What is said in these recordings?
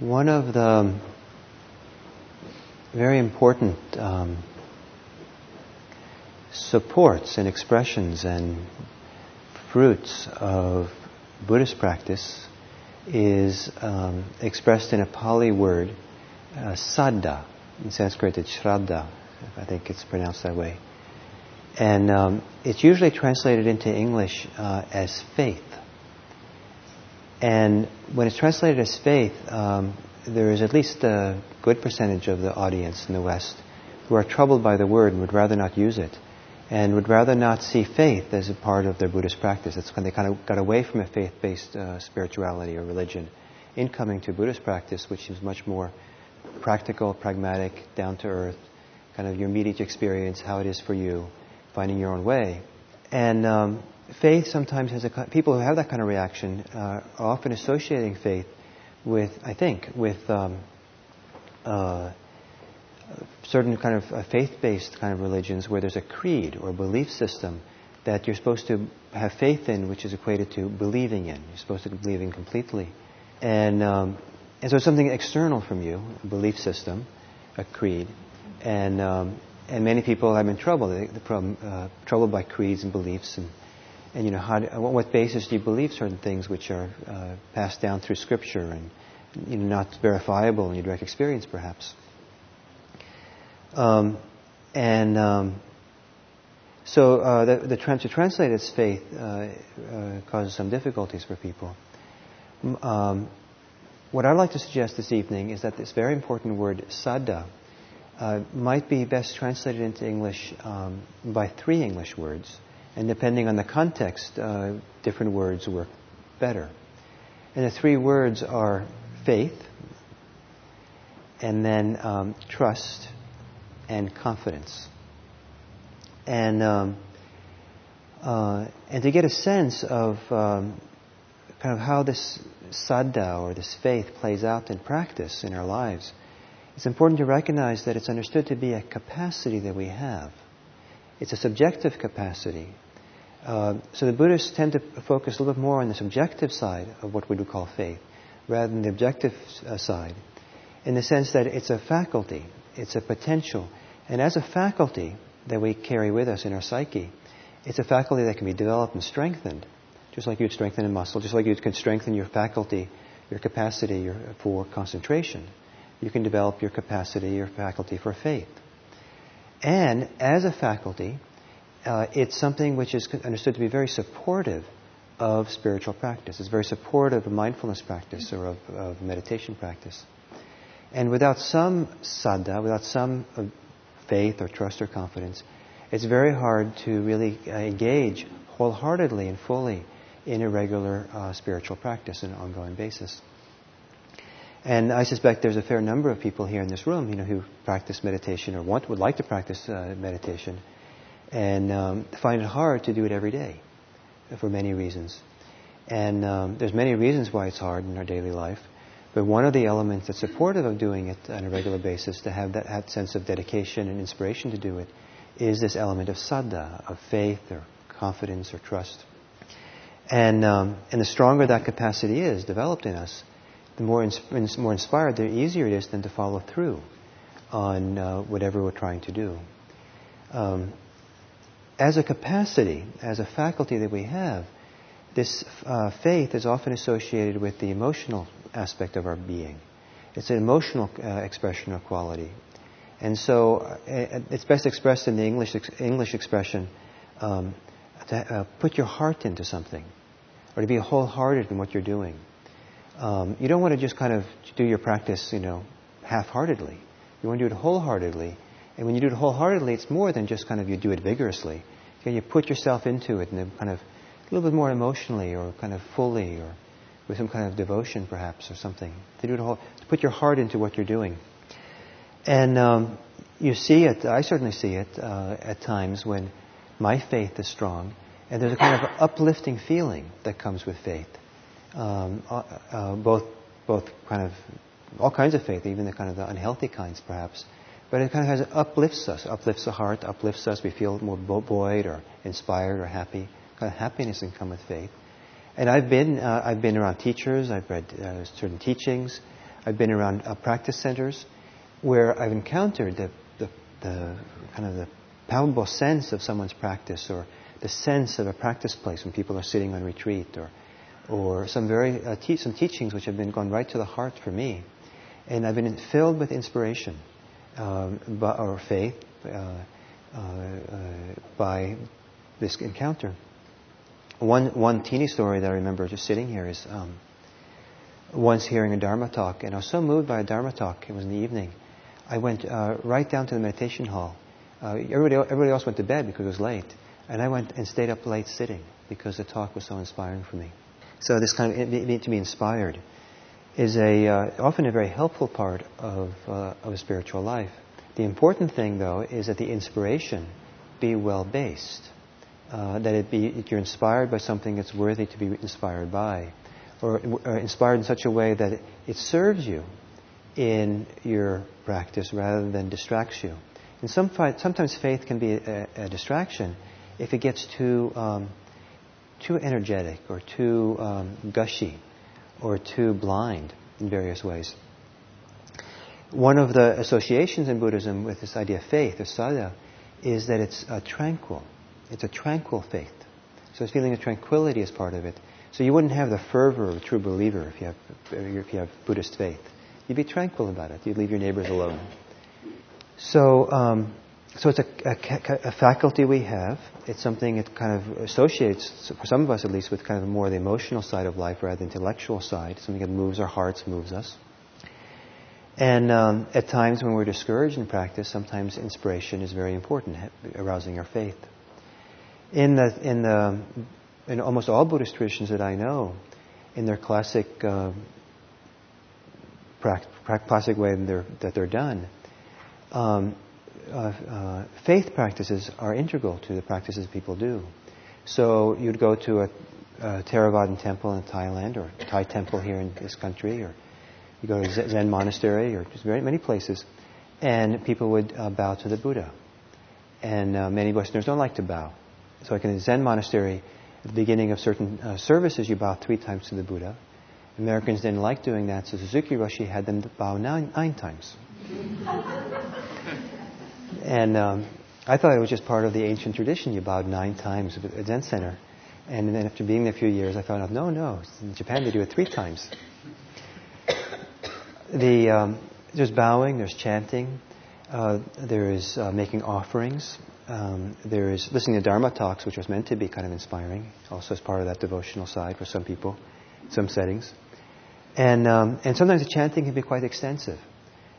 One of the very important um, supports and expressions and fruits of Buddhist practice is um, expressed in a Pali word, uh, saddha. In Sanskrit, it's shraddha. I think it's pronounced that way. And um, it's usually translated into English uh, as faith. And when it's translated as faith, um, there is at least a good percentage of the audience in the West who are troubled by the word and would rather not use it, and would rather not see faith as a part of their Buddhist practice. It's when they kind of got away from a faith-based uh, spirituality or religion in coming to Buddhist practice, which is much more practical, pragmatic, down to earth, kind of your immediate experience, how it is for you, finding your own way. And um, faith sometimes has a people who have that kind of reaction uh, are often associating faith with, I think, with um, uh, certain kind of uh, faith-based kind of religions where there's a creed or a belief system that you're supposed to have faith in, which is equated to believing in. You're supposed to believe in completely, and um, and so it's something external from you, a belief system, a creed, and um, and many people have been troubled, the problem, uh, troubled by creeds and beliefs and and you know, how on what basis do you believe certain things which are uh, passed down through Scripture and you know, not verifiable in your direct experience, perhaps? Um, and um, so uh, the, the to translate its faith uh, uh, causes some difficulties for people. Um, what I'd like to suggest this evening is that this very important word, saddha, uh, might be best translated into English um, by three English words. And depending on the context, uh, different words work better. And the three words are faith, and then um, trust, and confidence. And um, uh, and to get a sense of um, kind of how this saddha or this faith plays out in practice in our lives, it's important to recognize that it's understood to be a capacity that we have. It's a subjective capacity uh, so the Buddhists tend to focus a little bit more on the subjective side of what we would call faith, rather than the objective uh, side, in the sense that it's a faculty, it's a potential, and as a faculty that we carry with us in our psyche, it's a faculty that can be developed and strengthened, just like you'd strengthen a muscle, just like you can strengthen your faculty, your capacity your, for concentration. You can develop your capacity, your faculty for faith. And as a faculty, uh, it's something which is understood to be very supportive of spiritual practice. It's very supportive of mindfulness practice or of, of meditation practice. And without some saddha, without some uh, faith or trust or confidence, it's very hard to really uh, engage wholeheartedly and fully in a regular uh, spiritual practice on an ongoing basis. And I suspect there's a fair number of people here in this room, you know, who practice meditation or want would like to practice uh, meditation and um, find it hard to do it every day for many reasons. And um, there's many reasons why it's hard in our daily life. But one of the elements that's supportive of doing it on a regular basis, to have that, that sense of dedication and inspiration to do it, is this element of saddha, of faith or confidence or trust. And, um, and the stronger that capacity is developed in us, the more, ins- more inspired, the easier it is then to follow through on uh, whatever we're trying to do. Um, as a capacity, as a faculty that we have, this uh, faith is often associated with the emotional aspect of our being. It's an emotional uh, expression of quality. And so uh, it's best expressed in the English, ex- English expression um, to uh, put your heart into something or to be wholehearted in what you're doing. Um, you don't want to just kind of do your practice, you know, half-heartedly. You want to do it wholeheartedly and when you do it wholeheartedly, it's more than just kind of you do it vigorously. You put yourself into it and kind of a little bit more emotionally or kind of fully or with some kind of devotion perhaps or something. To do it whole, to put your heart into what you're doing. And um, you see it, I certainly see it uh, at times when my faith is strong and there's a kind of uplifting feeling that comes with faith. Um, uh, uh, both, both kind of, all kinds of faith, even the kind of the unhealthy kinds perhaps. But it kind of has uplifts us, uplifts the heart, uplifts us. We feel more buoyed or inspired or happy. Kind of happiness can come with faith. And I've been uh, I've been around teachers. I've read uh, certain teachings. I've been around uh, practice centers where I've encountered the, the, the kind of the palpable sense of someone's practice or the sense of a practice place when people are sitting on retreat or, or some very uh, te- some teachings which have been gone right to the heart for me. And I've been filled with inspiration um, by, or faith uh, uh, uh, by this encounter. One, one teeny story that I remember just sitting here is um, once hearing a Dharma talk, and I was so moved by a Dharma talk, it was in the evening, I went uh, right down to the meditation hall. Uh, everybody, everybody else went to bed because it was late, and I went and stayed up late sitting because the talk was so inspiring for me. So this kind of need to be inspired is a uh, often a very helpful part of uh, of a spiritual life. The important thing, though, is that the inspiration be well based. Uh, that it be you're inspired by something that's worthy to be inspired by, or, or inspired in such a way that it, it serves you in your practice rather than distracts you. And some, sometimes faith can be a, a, distraction if it gets too um, too energetic or too um, gushy or too blind in various ways. One of the associations in Buddhism with this idea of faith, or saddha, is that it's uh, tranquil. It's a tranquil faith. So it's feeling of tranquility is part of it. So you wouldn't have the fervor of a true believer if you have, if you have Buddhist faith. You'd be tranquil about it. You'd leave your neighbors alone. So, um, so it's a, a, a, faculty we have. It's something that kind of associates, for some of us at least, with kind of more the emotional side of life rather than the intellectual side. Something that moves our hearts, moves us. And um, at times when we're discouraged in practice, sometimes inspiration is very important, arousing our faith. In the in the in almost all Buddhist traditions that I know, in their classic uh, pra- classic way that they're, that they're done, um, uh, uh, faith practices are integral to the practices people do. So you'd go to a, a Theravadan temple in Thailand or Thai temple here in this country, or you go to Zen monastery or just very many places, and people would uh, bow to the Buddha. And uh, many Westerners don't like to bow. So, like in a Zen monastery, at the beginning of certain uh, services, you bow three times to the Buddha. Americans didn't like doing that, so Suzuki Roshi had them bow nine, nine times. and um, I thought it was just part of the ancient tradition. You bowed nine times at a Zen center. And then after being there a few years, I found out, no, no, in Japan they do it three times the, um, there's bowing, there's chanting, uh, there is uh, making offerings, um, there is listening to Dharma talks, which was meant to be kind of inspiring, also as part of that devotional side for some people, some settings. And, um, and sometimes the chanting can be quite extensive.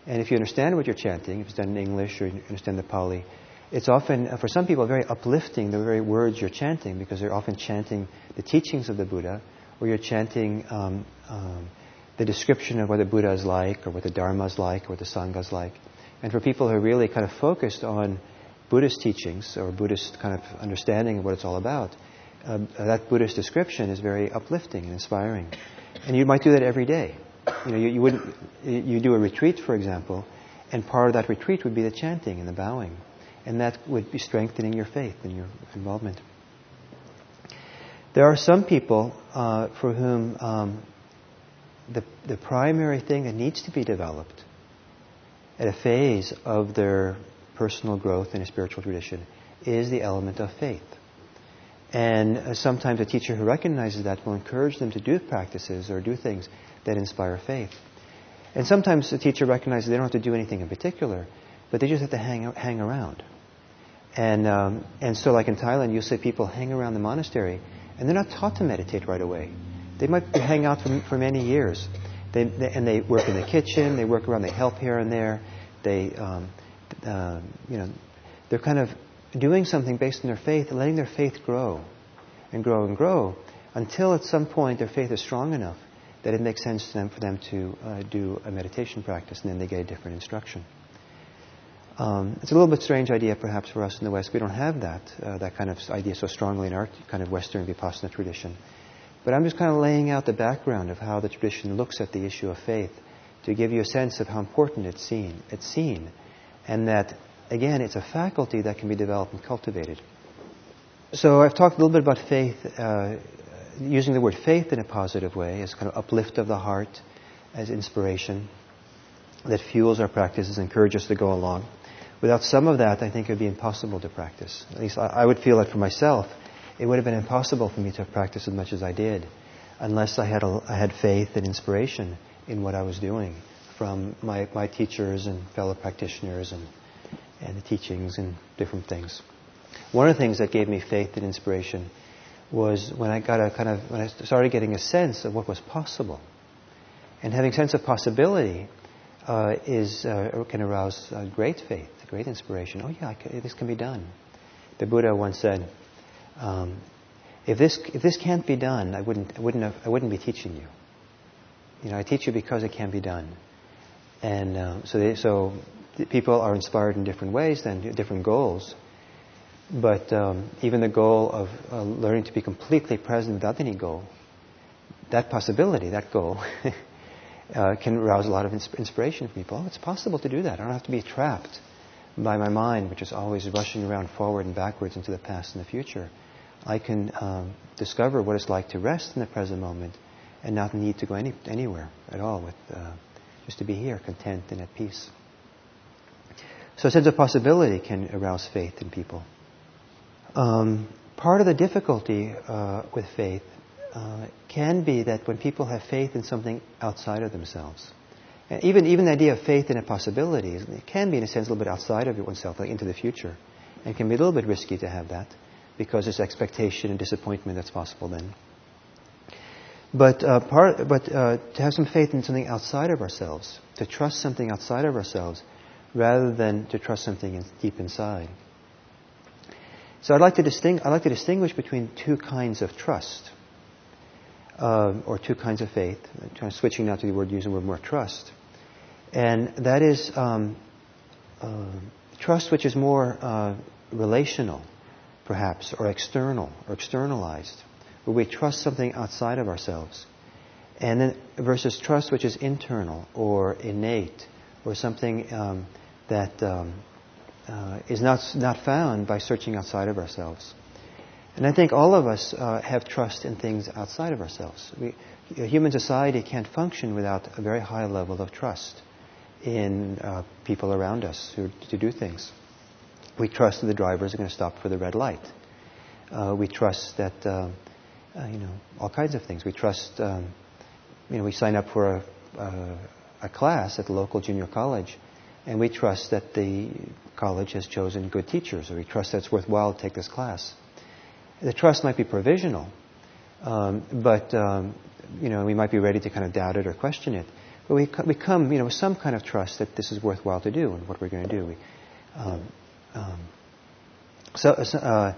And if you understand what you're chanting, if it's done in English or you understand the Pali, it's often, uh, for some people, very uplifting, the very words you're chanting, because they're often chanting the teachings of the Buddha, or you're chanting um, um the description of what the Buddha is like, or what the Dharma is like, or what the Sangha is like. And for people who are really kind of focused on Buddhist teachings or Buddhist kind of understanding of what it's all about, uh, that Buddhist description is very uplifting and inspiring. And you might do that every day. You know, you, you wouldn't, you do a retreat, for example, and part of that retreat would be the chanting and the bowing. And that would be strengthening your faith and your involvement. There are some people uh, for whom um, the, the primary thing that needs to be developed at a phase of their personal growth in a spiritual tradition is the element of faith. And uh, sometimes a teacher who recognizes that will encourage them to do practices or do things that inspire faith. And sometimes the teacher recognizes they don't have to do anything in particular, but they just have to hang, hang around. And, um, and so, like in Thailand, you'll see people hang around the monastery, and they're not taught to meditate right away. They might hang out for, for many years. They, they, and they work in the kitchen, they work around, they help here and there. They, um, uh, you know, they're kind of doing something based on their faith, letting their faith grow and grow and grow until at some point their faith is strong enough that it makes sense them for them to uh, do a meditation practice, and then they get a different instruction. Um, it's a little bit strange idea, perhaps, for us in the West. We don't have that uh, that kind of idea so strongly in our kind of Western Vipassana tradition. But I'm just kind of laying out the background of how the tradition looks at the issue of faith to give you a sense of how important it's seen. It's seen, and that again, it's a faculty that can be developed and cultivated. So I've talked a little bit about faith, uh, using the word faith in a positive way as kind of uplift of the heart, as inspiration that fuels our practices, encourages us to go along. Without some of that, I think it would be impossible to practice. At least I would feel it for myself. It would have been impossible for me to practice as much as I did unless I had, a, I had faith and inspiration in what I was doing from my, my teachers and fellow practitioners and, and the teachings and different things. One of the things that gave me faith and inspiration was when I got a kind of when I started getting a sense of what was possible, and having a sense of possibility uh, is uh, can arouse uh, great faith, great inspiration. Oh yeah, can, this can be done. The Buddha once said, um, "If this if this can't be done, I wouldn't I wouldn't have, I wouldn't be teaching you. You know, I teach you because it can be done." And uh, so they, so people are inspired in different ways, then different goals. But um, even the goal of uh, learning to be completely present without any goal, that possibility, that goal, uh, can arouse a lot of inspiration for people. Oh, it's possible to do that. I don't have to be trapped by my mind, which is always rushing around forward and backwards into the past and the future. I can um, discover what it's like to rest in the present moment and not need to go any, anywhere at all, with uh, just to be here, content and at peace. So a sense of possibility can arouse faith in people. Um, part of the difficulty uh, with faith uh, can be that when people have faith in something outside of themselves, and even even the idea of faith in a possibility it can be in a sense a little bit outside of oneself, like into the future, and can be a little bit risky to have that because there's expectation and disappointment that's possible then. But uh, part, but uh, to have some faith in something outside of ourselves, to trust something outside of ourselves, rather than to trust something in, deep inside. So I'd like to, disting- I'd like to distinguish between two kinds of trust, uh, or two kinds of faith. I'm switching now to the word using the word more trust, and that is um, uh, trust which is more uh, relational, perhaps, or external, or externalized, where we trust something outside of ourselves, and then versus trust which is internal or innate, or something um, that um, uh, is not, not found by searching outside of ourselves. And I think all of us uh, have trust in things outside of ourselves. We, human society can't function without a very high level of trust in uh, people around us who, to do things. We trust that the drivers are going to stop for the red light. Uh, we trust that, uh, uh, you know, all kinds of things. We trust, um, you know, we sign up for a, a class at the local junior college and we trust that the college has chosen good teachers, or we trust that it's worthwhile to take this class. The trust might be provisional, um, but um, you know we might be ready to kind of doubt it or question it. But we, we come, you know, with some kind of trust that this is worthwhile to do and what we're going to do. We, um, um, so, uh,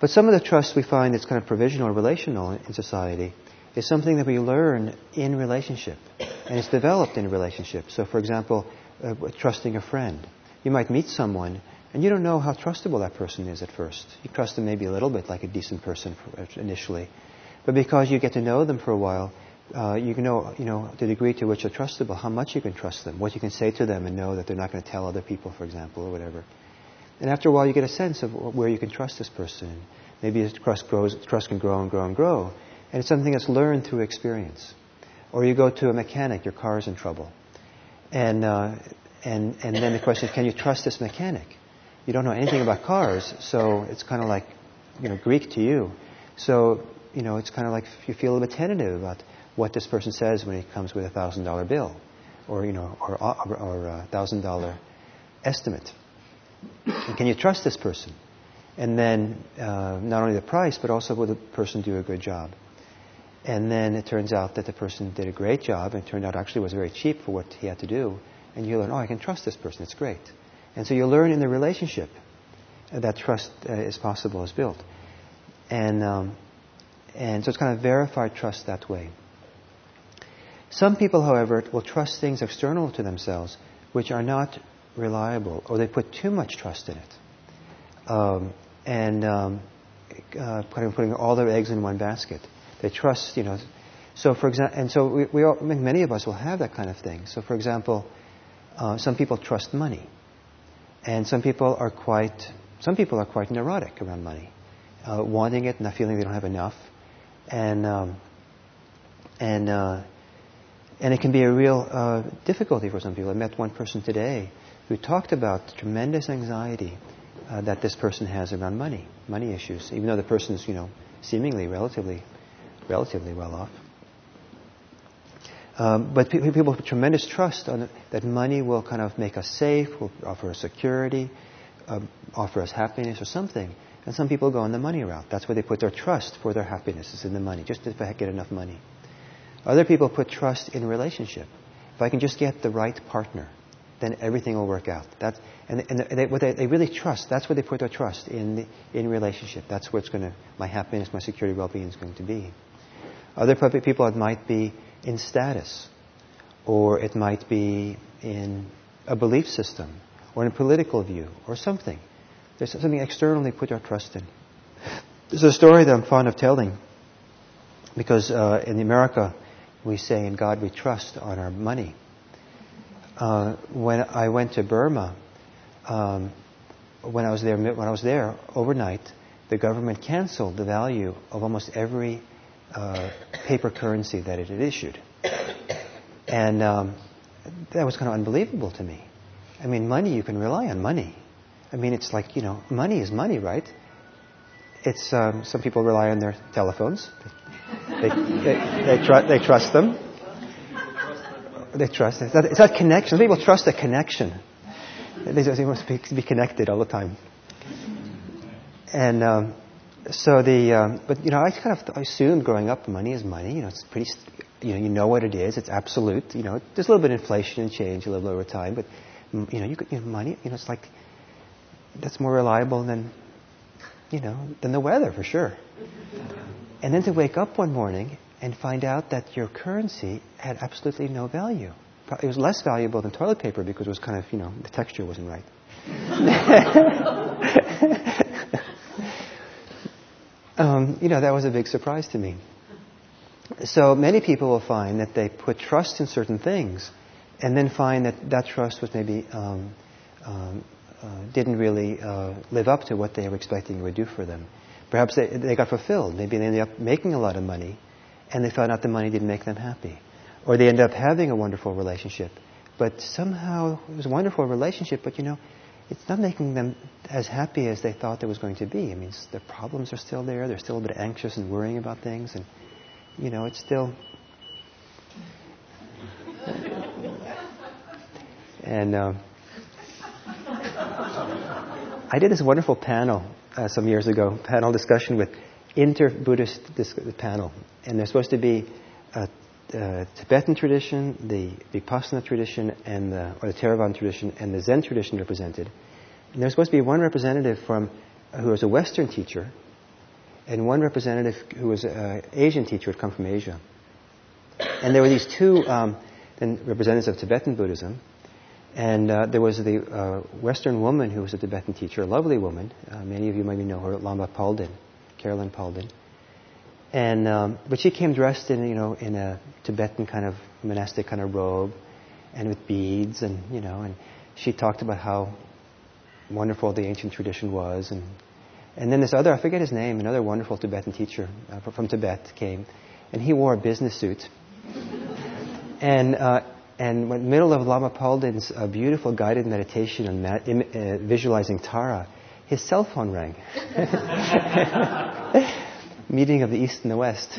but some of the trust we find that's kind of provisional or relational in society is something that we learn in relationship, and it's developed in relationship. So, for example, uh, trusting a friend. You might meet someone and you don't know how trustable that person is at first. You trust them maybe a little bit like a decent person initially. But because you get to know them for a while, uh, you can know, you know the degree to which they're trustable, how much you can trust them, what you can say to them and know that they're not going to tell other people, for example, or whatever. And after a while, you get a sense of where you can trust this person. Maybe trust grows, trust can grow and grow and grow, and it's something that's learned through experience. Or you go to a mechanic, your car is in trouble, and, uh, and, and then the question is, can you trust this mechanic? You don't know anything about cars, so it's kind of like, you know, Greek to you. So, you know, it's kind of like you feel a little bit tentative about what this person says when he comes with a thousand dollar bill, or you know, or a thousand dollar estimate. And can you trust this person? And then uh, not only the price, but also will the person do a good job? And then it turns out that the person did a great job, and it turned out actually was very cheap for what he had to do. And you learn, oh, I can trust this person. It's great. And so you learn in the relationship that trust uh, is possible, is built. And, um, and so it's kind of verified trust that way. Some people, however, will trust things external to themselves which are not reliable, or they put too much trust in it. Um, and um, uh, putting, putting all their eggs in one basket. They trust, you know. So, for example, and so we, we all, many of us will have that kind of thing. So, for example, uh, some people trust money, and some people are quite, some people are quite neurotic around money, uh, wanting it, and not feeling they don't have enough, and um, and uh, And it can be a real uh, difficulty for some people. I met one person today who talked about tremendous anxiety uh, that this person has around money, money issues, even though the person's, you know, seemingly relatively, relatively well off. Um, but pe- people have tremendous trust on it, that money will kind of make us safe, will offer us security, uh, offer us happiness or something. And some people go on the money route. That's where they put their trust for their happiness is in the money, just if I get enough money. Other people put trust in relationship. If I can just get the right partner, then everything will work out. That's, and and they, what they, they really trust, that's where they put their trust, in, the, in relationship. That's where it's going to, my happiness, my security, well-being is going to be. Other people, it might be in status, or it might be in a belief system, or in a political view, or something. There's something externally put our trust in. There's a story that I'm fond of telling, because uh, in America, we say, in God we trust on our money. Uh, when I went to Burma, um, when I was there, when I was there overnight, the government canceled the value of almost every uh, paper currency that it had issued, and um, that was kind of unbelievable to me. I mean, money you can rely on money. I mean, it's like you know, money is money, right? It's um, some people rely on their telephones. They, they, they, tr- they trust them. They trust. It's that, it's that connection. People trust a connection. They, they must be, be connected all the time. And um, so the, um, but you know, I kind of assumed growing up, money is money. You know, it's pretty. You know, you know what it is. It's absolute. You know, there's a little bit of inflation and change a little over time, but you know, you, you know, money. You know, it's like that's more reliable than, you know, than the weather for sure. And then to wake up one morning and find out that your currency had absolutely no value. It was less valuable than toilet paper because it was kind of, you know, the texture wasn't right. um, you know, that was a big surprise to me. So many people will find that they put trust in certain things and then find that that trust was maybe um, um, uh, didn't really uh, live up to what they were expecting it would do for them. Perhaps they, they got fulfilled. Maybe they ended up making a lot of money, and they found out the money didn't make them happy. Or they ended up having a wonderful relationship, but somehow it was a wonderful relationship, but you know, it's not making them as happy as they thought it was going to be. I mean, the problems are still there. They're still a bit anxious and worrying about things, and you know, it's still. And uh, I did this wonderful panel uh, some years ago, panel discussion with inter-Buddhist panel, and there's supposed to be a, a Tibetan tradition, the Vipassana tradition, and the, or the Theravada tradition, and the Zen tradition represented. And there's supposed to be one representative from uh, who was a Western teacher, and one representative who was an Asian teacher who had come from Asia. And there were these two um, representatives of Tibetan Buddhism, and uh, there was the uh, Western woman who was a Tibetan teacher, a lovely woman. Uh, many of you maybe know her, Lama Palden, Carolyn Palden. And um, but she came dressed in you know in a Tibetan kind of monastic kind of robe, and with beads, and you know, and she talked about how wonderful the ancient tradition was, and and then this other I forget his name, another wonderful Tibetan teacher uh, from Tibet came, and he wore a business suit, and uh, and in the middle of Lama Palden's uh, beautiful guided meditation on Im- uh, visualizing Tara, his cell phone rang. Meeting of the East and the West.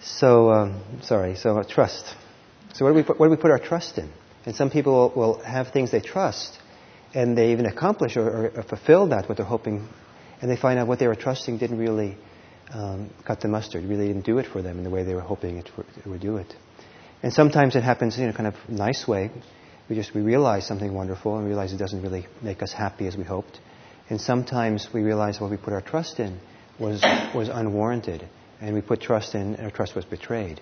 So, um, sorry, so trust. So, what do, we put, do we put our trust in? And some people will, have things they trust, and they even accomplish or, or fulfill that, what they're hoping, and they find out what they were trusting didn't really um, cut the mustard. Really didn't do it for them in the way they were hoping it, it would do it. And sometimes it happens in a kind of nice way. We just we realize something wonderful and realize it doesn't really make us happy as we hoped. And sometimes we realize what we put our trust in was was unwarranted, and we put trust in, and our trust was betrayed.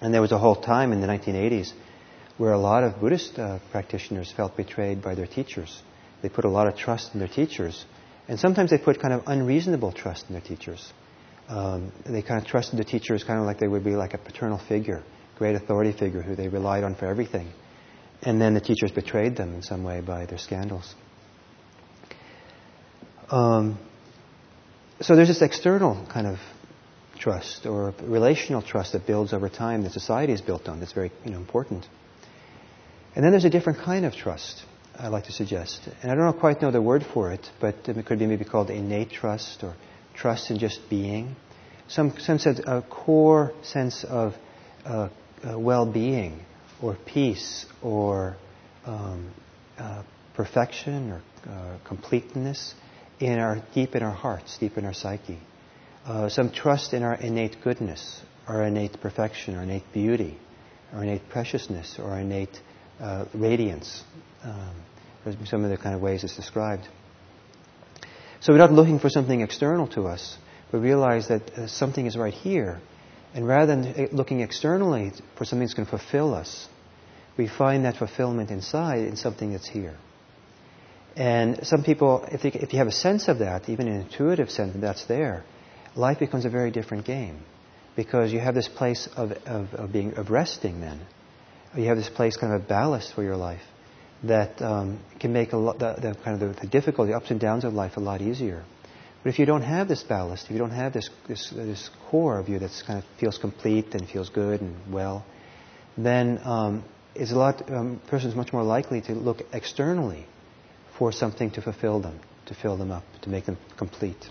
And there was a whole time in the 1980s where a lot of Buddhist uh, practitioners felt betrayed by their teachers. They put a lot of trust in their teachers, and sometimes they put kind of unreasonable trust in their teachers. Um, they kind of trusted the teachers kind of like they would be like a paternal figure, great authority figure who they relied on for everything. And then the teachers betrayed them in some way by their scandals. Um, so there's this external kind of trust or relational trust that builds over time that society is built on. That's very you know, important. And then there's a different kind of trust. I like to suggest, and I don't quite know the word for it, but it could be maybe called innate trust or trust in just being, some sense of a core sense of uh, uh, well-being or peace or um, uh, perfection or uh, completeness in our deep in our hearts, deep in our psyche. Uh, some trust in our innate goodness, our innate perfection, our innate beauty, our innate preciousness, or innate uh, radiance. Um, some of the kind of ways it's described. So we're not looking for something external to us, but realize that uh, something is right here. And rather than looking externally for something that's going to fulfill us, we find that fulfillment inside in something that's here. And some people, if, they, if you have a sense of that, even an intuitive sense that that's there, life becomes a very different game. Because you have this place of, of, of being, of resting then. You have this place kind of a ballast for your life that um, can make a lot, the, the kind of the, the difficulty, ups and downs of life a lot easier. But if you don't have this ballast, if you don't have this, this, this core of you that kind of feels complete and feels good and well, then um, it's a lot, um, person's much more likely to look externally for something to fulfill them, to fill them up, to make them complete.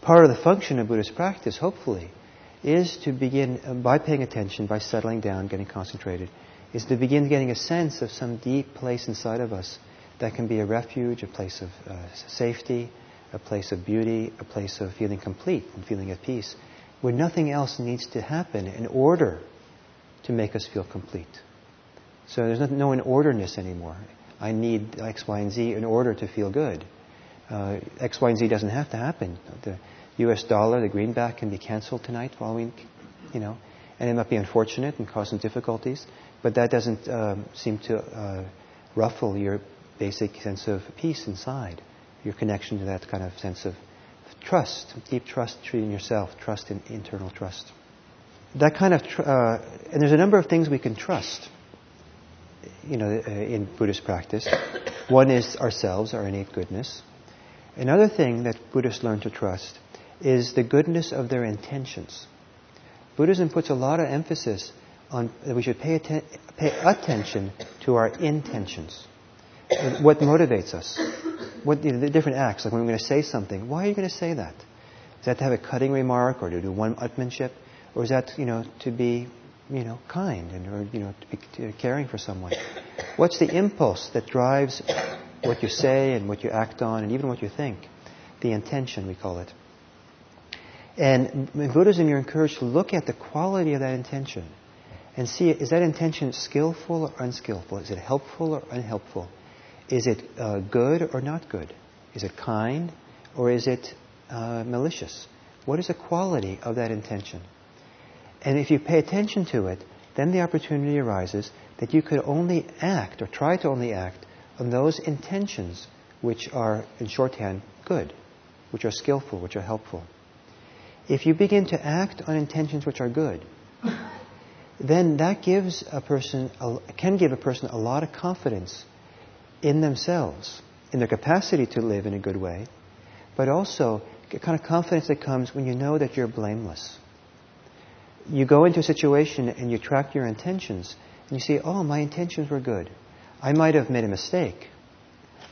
Part of the function of Buddhist practice, hopefully, is to begin uh, by paying attention, by settling down, getting concentrated, is to begin getting a sense of some deep place inside of us that can be a refuge, a place of uh, safety, a place of beauty, a place of feeling complete and feeling at peace, where nothing else needs to happen in order to make us feel complete. So there's no, no in orderness anymore. I need X, Y, and Z in order to feel good. Uh, X, Y, and Z doesn't have to happen. The U.S. dollar, the greenback, can be canceled tonight, following, you know, and it might be unfortunate and cause some difficulties, but that doesn't um, seem to uh, ruffle your basic sense of peace inside, your connection to that kind of sense of trust, deep trust in yourself, trust in internal trust. That kind of, tr- uh, and there's a number of things we can trust you know, uh, in Buddhist practice. One is ourselves, our innate goodness. Another thing that Buddhists learn to trust is the goodness of their intentions. Buddhism puts a lot of emphasis on that we should pay, atten- pay attention to our intentions. What motivates us? What you know, the different acts? Like when we're going to say something, why are you going to say that? Is that to have a cutting remark or to do one upmanship, or is that you know to be you know, kind and or you know, caring for someone? What's the impulse that drives what you say and what you act on and even what you think? The intention, we call it. And in Buddhism, you're encouraged to look at the quality of that intention and see is that intention skillful or unskillful? Is it helpful or unhelpful? Is it uh, good or not good? Is it kind or is it uh, malicious? What is the quality of that intention? And if you pay attention to it, then the opportunity arises that you could only act or try to only act on those intentions which are, in shorthand, good, which are skillful, which are helpful. If you begin to act on intentions which are good, then that gives a person, can give a person a lot of confidence in themselves, in their capacity to live in a good way, but also a kind of confidence that comes when you know that you're blameless you go into a situation and you track your intentions, and you see, oh, my intentions were good. I might have made a mistake.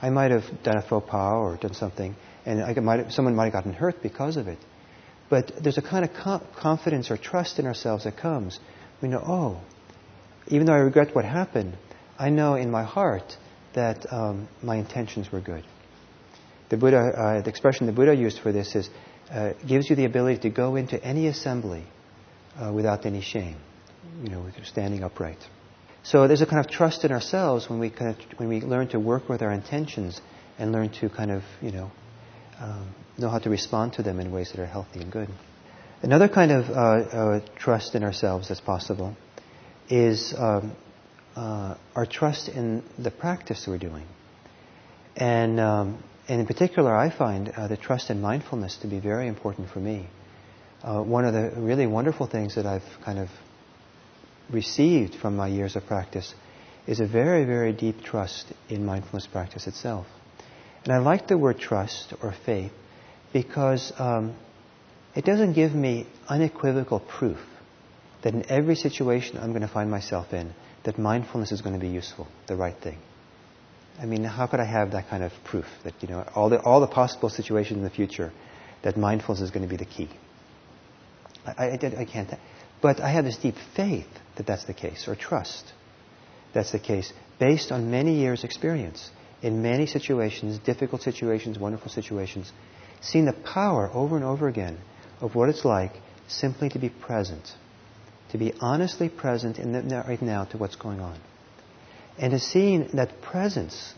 I might have done a faux pas or done something, and I might have, someone might have gotten hurt because of it. But there's a kind of confidence or trust in ourselves that comes. We know, oh, even though I regret what happened, I know in my heart that um, my intentions were good. The Buddha, uh, the expression the Buddha used for this is, uh, gives you the ability to go into any assembly uh, without any shame, you know, standing upright. So there's a kind of trust in ourselves when we kind of, when we learn to work with our intentions and learn to kind of you know um, know how to respond to them in ways that are healthy and good. Another kind of uh, uh, trust in ourselves that's possible is um, uh, our trust in the practice we're doing, and um, and in particular, I find uh, the trust in mindfulness to be very important for me uh, one of the really wonderful things that I've kind of received from my years of practice is a very, very deep trust in mindfulness practice itself. And I like the word trust or faith because um, it doesn't give me unequivocal proof that in every situation I'm going to find myself in, that mindfulness is going to be useful, the right thing. I mean, how could I have that kind of proof that, you know, all the, all the possible situations in the future, that mindfulness is going to be the key? I, I, I can't. But I have this deep faith that that's the case, or trust that's the case, based on many years' experience in many situations, difficult situations, wonderful situations, seeing the power over and over again of what it's like simply to be present, to be honestly present in the, right now to what's going on. And to seeing that presence,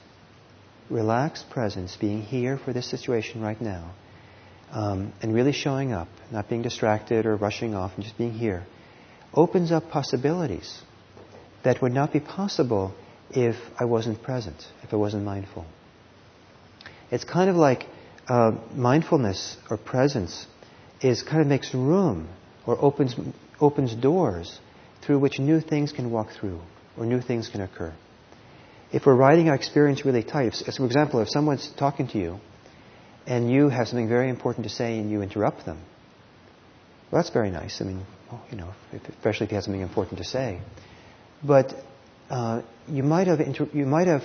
relaxed presence, being here for this situation right now, um, and really showing up, not being distracted or rushing off, and just being here, opens up possibilities that would not be possible if I wasn't present, if I wasn't mindful. It's kind of like uh, mindfulness or presence is kind of makes room or opens opens doors through which new things can walk through or new things can occur. If we're riding our experience really tight, for example, if someone's talking to you and you have something very important to say and you interrupt them, well, that's very nice. I mean, you know, especially if you have something important to say. But uh, you might have inter- you might have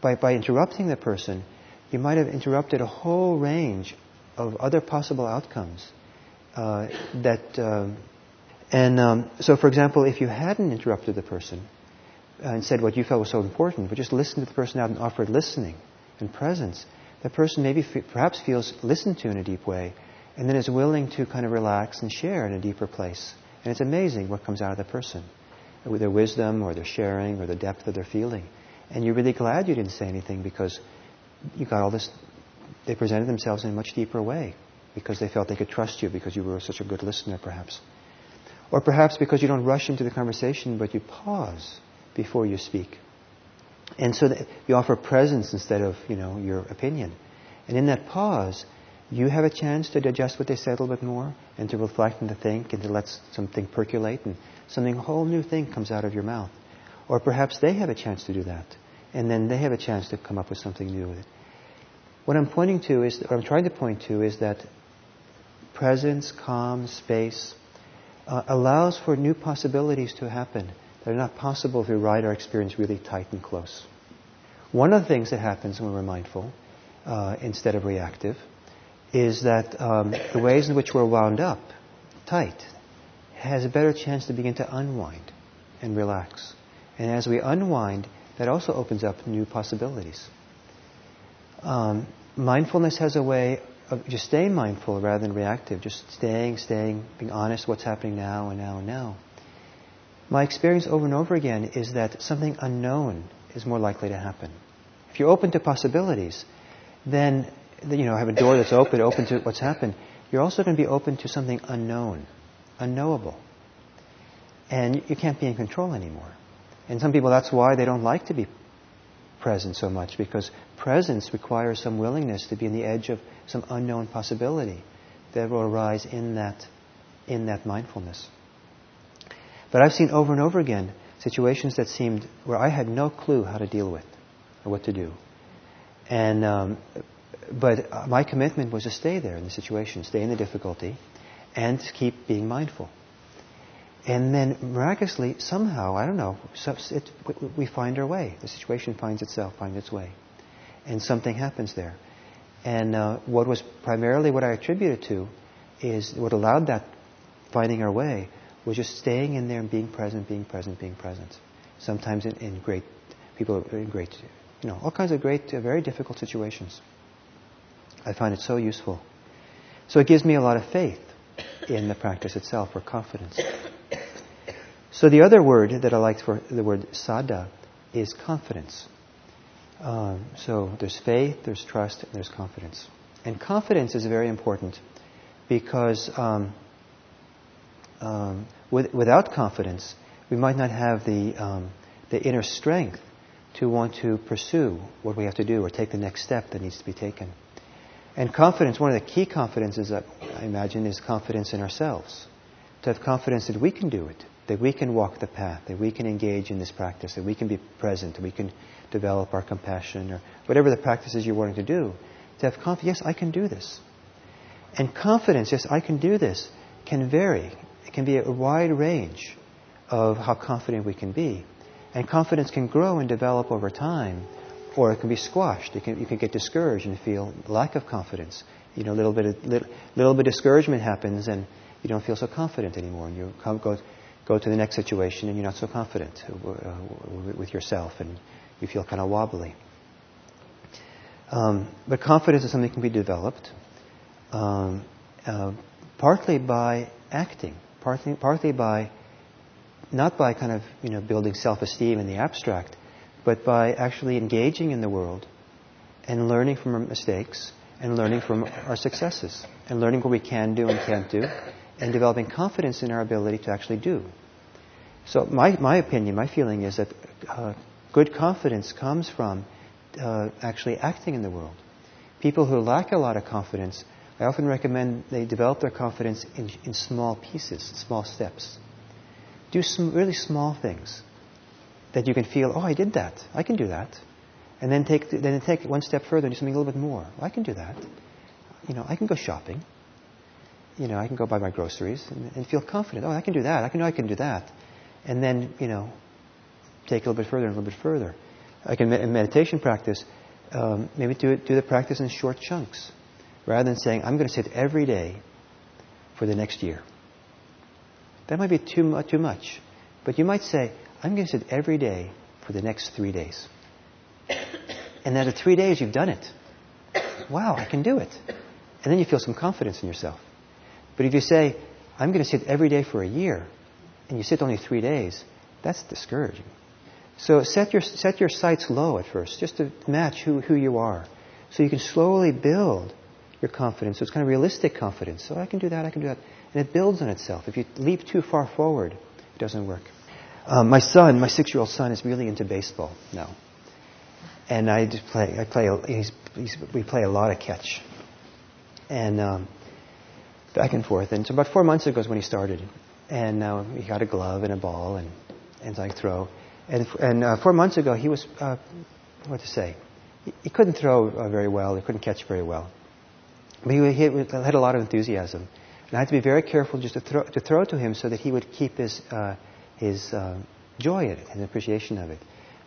by by interrupting the person, you might have interrupted a whole range of other possible outcomes uh, that. Um, and um, so, for example, if you hadn't interrupted the person uh, and said what you felt was so important, but just listened to the person out and offered listening and presence, the person maybe perhaps feels listened to in a deep way, and then is willing to kind of relax and share in a deeper place. And it's amazing what comes out of the person with their wisdom or their sharing or the depth of their feeling. And you're really glad you didn't say anything because you got all this. They presented themselves in a much deeper way because they felt they could trust you because you were such a good listener, perhaps. Or perhaps because you don't rush into the conversation, but you pause before you speak. And so you offer presence instead of, you know, your opinion. And in that pause, you have a chance to digest what they said a little bit more and to reflect and to think and to let something percolate and something, a whole new thing comes out of your mouth. Or perhaps they have a chance to do that. And then they have a chance to come up with something new with it. What I'm pointing to is, or I'm trying to point to is that presence, calm, space uh, allows for new possibilities to happen that are not possible if we ride our experience really tight and close. One of the things that happens when we're mindful, uh, instead of reactive, is that um, the ways in which we're wound up tight has a better chance to begin to unwind and relax. And as we unwind, that also opens up new possibilities. Um, mindfulness has a way of just staying mindful rather than reactive, just staying, staying, being honest what's happening now and now and now. My experience over and over again is that something unknown is more likely to happen. If you're open to possibilities, then you know have a door that's open, open to what's happened. You're also going to be open to something unknown unknowable. And you can't be in control anymore. And some people, that's why they don't like to be present so much, because presence requires some willingness to be in the edge of some unknown possibility that will arise in that, in that mindfulness. But I've seen over and over again situations that seemed where I had no clue how to deal with or what to do. And, um, but my commitment was to stay there in the situation, stay in the difficulty, and keep being mindful. And then miraculously, somehow, I don't know, it, we find our way. The situation finds itself, finds its way. And something happens there. And uh, what was primarily what I attributed to is what allowed that finding our way was just staying in there and being present, being present, being present. Sometimes in, in great, people in great, you know, all kinds of great, uh, very difficult situations. I find it so useful. So it gives me a lot of faith in the practice itself or confidence. So the other word that I like for the word saddha is confidence. Um, so there's faith, there's trust, and there's confidence. And confidence is very important because um, um, with, without confidence, we might not have the, um, the inner strength to want to pursue what we have to do or take the next step that needs to be taken. And confidence, one of the key confidences that I imagine is confidence in ourselves. To have confidence that we can do it, that we can walk the path, that we can engage in this practice, that we can be present, that we can develop our compassion or whatever the practice is you're wanting to do. To have confidence, yes, I can do this. And confidence, yes, I can do this, can vary. It can be a wide range of how confident we can be. And confidence can grow and develop over time, or it can be squashed. Can, you can get discouraged and feel lack of confidence. You know, a little bit of, little, little bit of discouragement happens, and you don't feel so confident anymore. And you come, go, go to the next situation, and you're not so confident uh, with yourself, and you feel kind of wobbly. Um, but confidence is something that can be developed um, uh, partly by acting, partly, partly by not by kind of you know building self-esteem in the abstract, but by actually engaging in the world and learning from our mistakes and learning from our successes and learning what we can do and can't do and developing confidence in our ability to actually do. So my, my opinion, my feeling is that uh, good confidence comes from uh, actually acting in the world. People who lack a lot of confidence, I often recommend they develop their confidence in, in small pieces, small steps. Do some really small things that you can feel, oh, I did that. I can do that. And then take, then take one step further and do something a little bit more. I can do that. You know, I can go shopping. You know, I can go buy my groceries and, and feel confident. Oh, I can do that. I can know I can do that. And then, you know, take a little bit further and a little bit further. I can, in meditation practice, um, maybe do, it, do the practice in short chunks. Rather than saying, I'm going to sit every day for the next year. That might be too, too much. But you might say, I'm going to sit every day for the next three days. And at three days, you've done it. Wow, I can do it. And then you feel some confidence in yourself. But if you say, I'm going to sit every day for a year, and you sit only three days, that's discouraging. So set your, set your sights low at first, just to match who, who you are. So you can slowly build your confidence. So it's kind of realistic confidence. So I can do that, I can do that. And it builds on itself. If you leap too far forward, it doesn't work. Um, my son, my six-year-old son, is really into baseball now, and I just play. I play. He's, he's, we play a lot of catch, and um, back and forth. And so about four months ago is when he started, and uh, he got a glove and a ball and and I throw. And and uh, four months ago he was uh, what to say. He, he couldn't throw uh, very well. He couldn't catch very well, but he, had a lot of enthusiasm. And I had to be very careful just to throw, to throw to him so that he would keep his, uh, his uh, joy in it, his appreciation of it.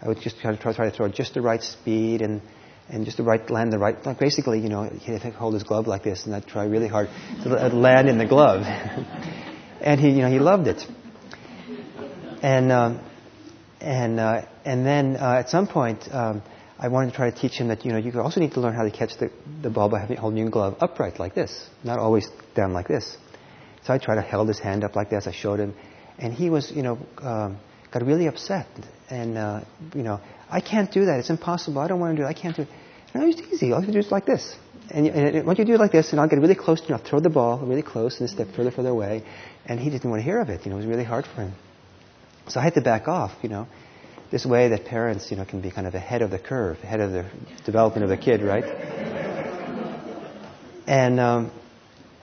I would just try to, try to throw just the right speed and, and just the right land, the right, like basically, you know, he'd hold his glove like this and I'd try really hard to land in the glove. and he, you know, he loved it. And, um, and, uh, and then uh, at some point, um, I wanted to try to teach him that you know you also need to learn how to catch the, the ball by holding your glove upright like this, not always down like this. So I tried to hold his hand up like this. I showed him, and he was you know um, got really upset. And uh, you know I can't do that. It's impossible. I don't want to do it. I can't do it. No, it's easy. All you do is like this. And, and once you do it like this, and I'll get really close to you, I'll throw the ball really close and step further, further away. And he didn't want to hear of it. You know, it was really hard for him. So I had to back off. You know this way that parents, you know, can be kind of ahead of the curve, ahead of the development of the kid, right? and um,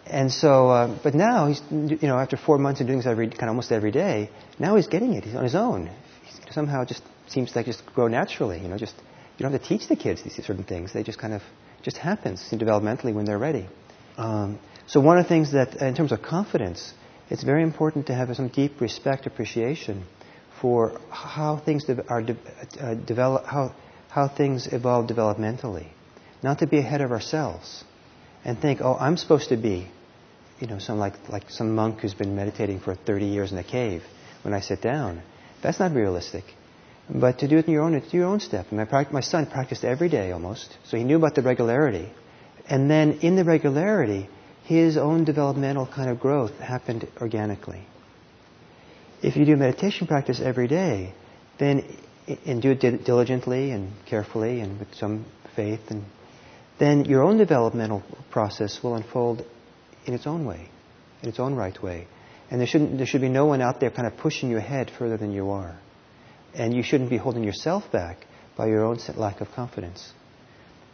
and so, uh, but now he's, you know, after four months of doing this every kind of almost every day, now he's getting it. He's on his own. He somehow just seems like just grow naturally. You know, just you don't have to teach the kids these certain things. They just kind of just happens developmentally when they're ready. Um, so one of the things that, in terms of confidence, it's very important to have some deep respect, appreciation for how things are de- uh, develop, how, how things evolve developmentally. Not to be ahead of ourselves and think, oh, I'm supposed to be, you know, some like, like some monk who's been meditating for 30 years in a cave when I sit down. That's not realistic. But to do it in your own, your own step. My, my son practiced every day almost, so he knew about the regularity. And then in the regularity, his own developmental kind of growth happened organically. If you do meditation practice every day, then and do it diligently and carefully and with some faith, and then your own developmental process will unfold in its own way, in its own right way. And there shouldn't there should be no one out there kind of pushing you ahead further than you are. And you shouldn't be holding yourself back by your own lack of confidence.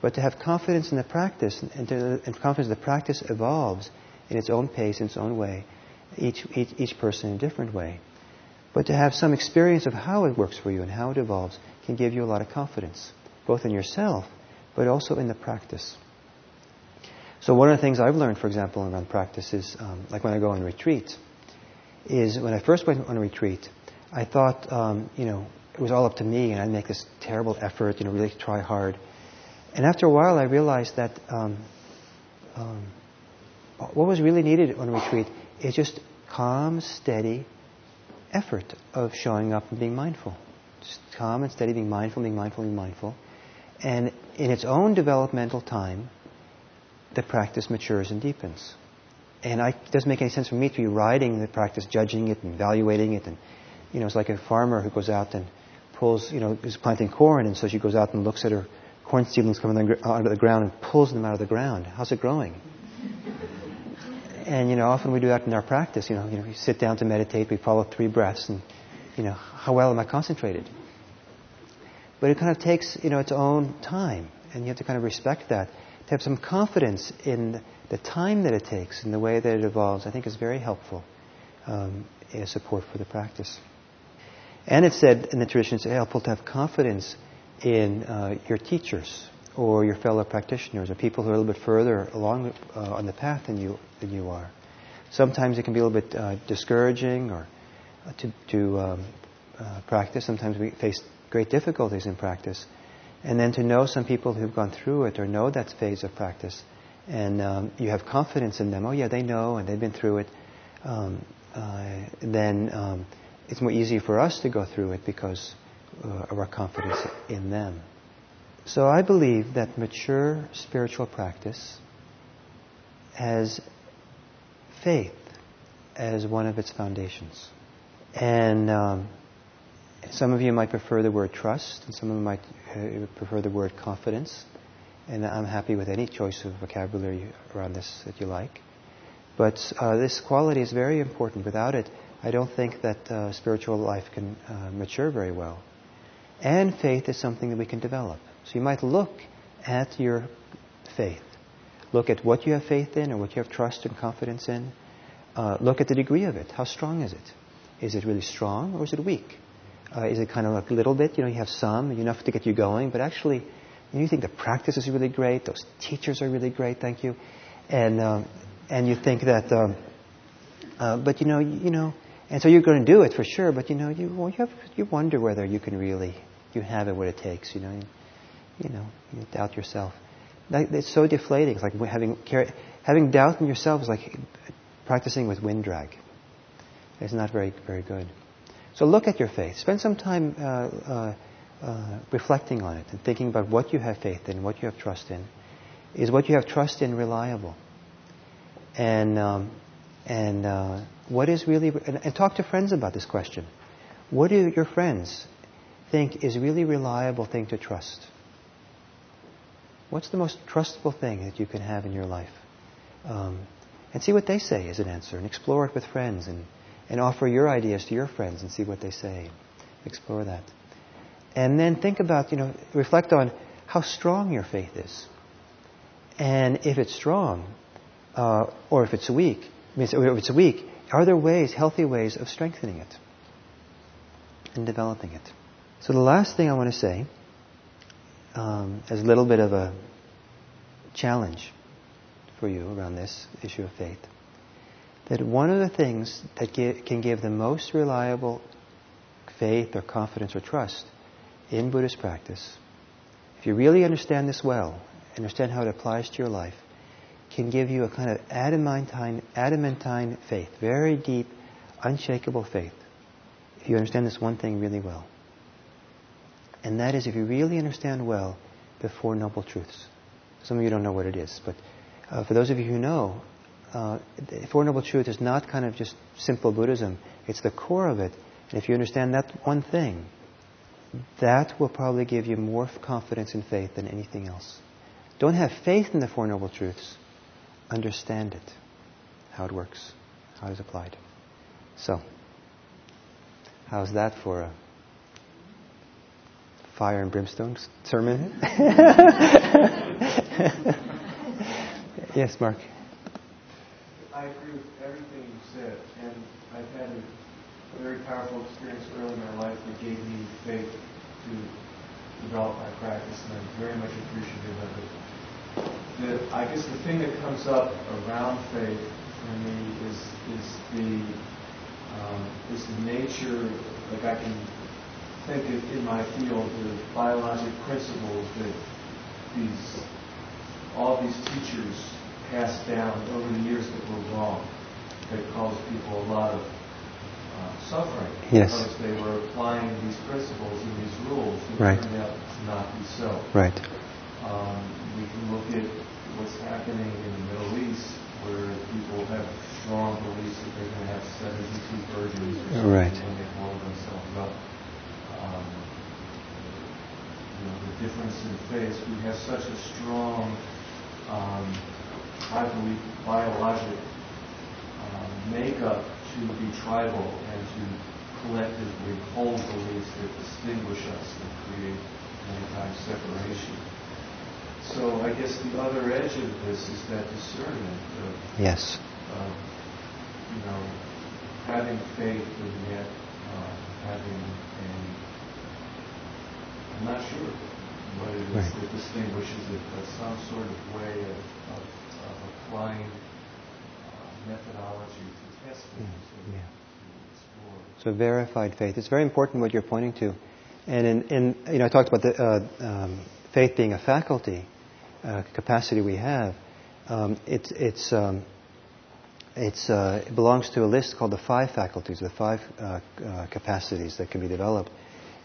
But to have confidence in the practice, and, to, and confidence the practice evolves in its own pace, in its own way, each, each, each person in a different way. But to have some experience of how it works for you and how it evolves can give you a lot of confidence, both in yourself, but also in the practice. So one of the things I've learned, for example, around practice is, um, like when I go on retreat, is when I first went on a retreat, I thought, um, you know, it was all up to me, and I'd make this terrible effort, you know, really try hard. And after a while, I realized that um, um, what was really needed on a retreat is just calm, steady effort of showing up and being mindful. Just calm and steady, being mindful, being mindful, being mindful. And in its own developmental time, the practice matures and deepens. And I, it doesn't make any sense for me to be riding the practice, judging it and evaluating it. And, you know, it's like a farmer who goes out and pulls, you know, is planting corn, and so she goes out and looks at her corn seedlings coming out of the ground and pulls them out of the ground. How's it growing? And, you know, often we do that in our practice. You know, you know, we sit down to meditate, we follow three breaths, and, you know, how well am I concentrated? But it kind of takes, you know, its own time, and you have to kind of respect that. To have some confidence in the time that it takes and the way that it evolves, I think is very helpful um, as support for the practice. And it's said in the tradition, it's helpful to have confidence in uh, your teachers or your fellow practitioners or people who are a little bit further along uh, on the path than you, than you are. Sometimes it can be a little bit uh, discouraging or uh, to, to um, uh, practice. Sometimes we face great difficulties in practice. And then to know some people who've gone through it or know that phase of practice and um, you have confidence in them, oh yeah, they know and they've been through it, um, uh, then um, it's more easy for us to go through it because uh, of our confidence in them. So I believe that mature spiritual practice has faith as one of its foundations. And um, some of you might prefer the word trust, and some of you might uh, prefer the word confidence. And I'm happy with any choice of vocabulary around this that you like. But uh, this quality is very important. Without it, I don't think that uh, spiritual life can uh, mature very well. And faith is something that we can develop. So you might look at your faith. Look at what you have faith in or what you have trust and confidence in. Uh, look at the degree of it. How strong is it? Is it really strong or is it weak? Uh, is it kind of like a little bit? You know, you have some, enough to get you going, but actually, you think the practice is really great, those teachers are really great, thank you, and um, and you think that, um, uh, but you know, you know, and so you're going to do it for sure, but you know, you well, you, have, you wonder whether you can really you have it what it takes, you know, you, you know, you doubt yourself. That, it's so deflating. It's like having having doubt in yourself is like practicing with wind drag. It's not very very good. So look at your faith. Spend some time uh, uh, uh, reflecting on it and thinking about what you have faith in, what you have trust in. Is what you have trust in reliable? And um, and uh, what is really and, and talk to friends about this question. What do your friends think is really reliable thing to trust? What's the most trustable thing that you can have in your life? Um, and see what they say as an answer, and explore it with friends and and offer your ideas to your friends and see what they say. Explore that. And then think about, you know, reflect on how strong your faith is. And if it's strong, uh, or if it's weak, means if it's weak, are there ways, healthy ways of strengthening it and developing it? So the last thing I want to say, um, as a little bit of a challenge for you around this issue of faith, that one of the things that can give the most reliable faith or confidence or trust in Buddhist practice, if you really understand this well, understand how it applies to your life, can give you a kind of adamantine, adamantine faith, very deep, unshakable faith, if you understand this one thing really well. And that is if you really understand well the Four Noble Truths. Some of you don't know what it is, but uh, for those of you who know, uh, the Four Noble Truths is not kind of just simple Buddhism. It's the core of it. And if you understand that one thing, that will probably give you more confidence and faith than anything else. Don't have faith in the Four Noble Truths. Understand it, how it works, how it is applied. So, how's that for a fire and brimstone sermon? yes, Mark. I agree with everything you said, and I've had a, a very powerful experience early in my life that gave me faith to develop my practice, and I'm very much appreciative of it. the, I guess the thing that comes up around faith for me is is the um, is the nature. Like I can think in my field the biologic principles that these all these teachers passed down over the years that were wrong. That caused people a lot of uh, suffering Yes. because they were applying these principles and these rules that Right. turned out to not be so. Right. Um, we can look at what's happening in the Middle East, where people have strong beliefs that they're going to have 72 virgins or something Right. when they blow themselves up. Um, you know, the difference in faith. We have such a strong, um, I believe, biologic um, makeup to be tribal and to collectively hold beliefs that distinguish us and create times separation. So I guess the other edge of this is that discernment of, Yes. of you know, having faith and yet uh, having a, I'm not sure what it is Right. that distinguishes it, but some sort of way of, of, of applying uh, methodology to test things and yeah. to explore. So verified faith. It's very important what you're pointing to. And in, in you know, I talked about the uh, um, faith being a faculty, uh, capacity we have. Um, it's it's um, it's uh, it belongs to a list called the five faculties, the five uh, uh, capacities that can be developed.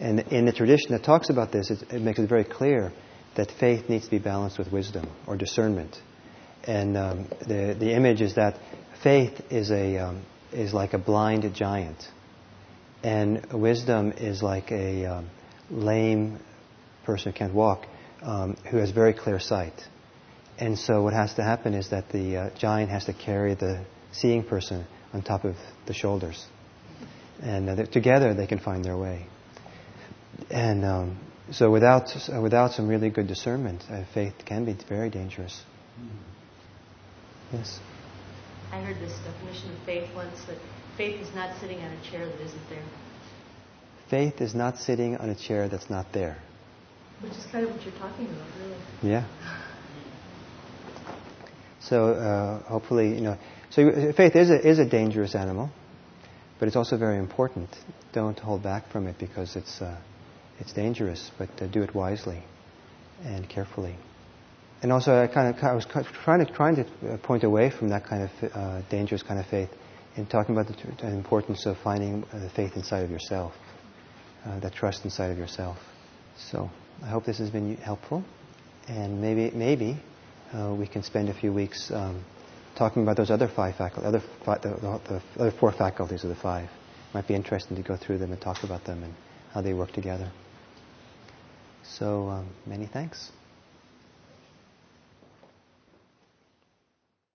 And in the tradition that talks about this, it, makes it very clear that faith needs to be balanced with wisdom or discernment. And um, the the image is that faith is a um, is like a blind giant, and wisdom is like a um, lame person who can't walk, um, who has very clear sight. And so what has to happen is that the uh, giant has to carry the seeing person on top of the shoulders, and uh, together they can find their way. And um, so without without some really good discernment, uh, faith can be very dangerous. Yes. I heard this definition of faith once that faith is not sitting on a chair that isn't there, Faith is not sitting on a chair that's not there. which is kind of what you're talking about, really. Yeah. So uh, hopefully, you know, so faith is a, is a dangerous animal, but it's also very important. Don't hold back from it because it's uh, it's dangerous, but uh, do it wisely and carefully. And also, I kind of I was trying to trying to uh, point away from that kind of uh, dangerous kind of faith in talking about the, the importance of finding uh, the faith inside of yourself, uh, that trust inside of yourself. So I hope this has been helpful, and maybe maybe uh, we can spend a few weeks um, talking about those other five faculties, other the, the, the other four faculties of the five. Might be interesting to go through them and talk about them and how they work together. So um, many thanks.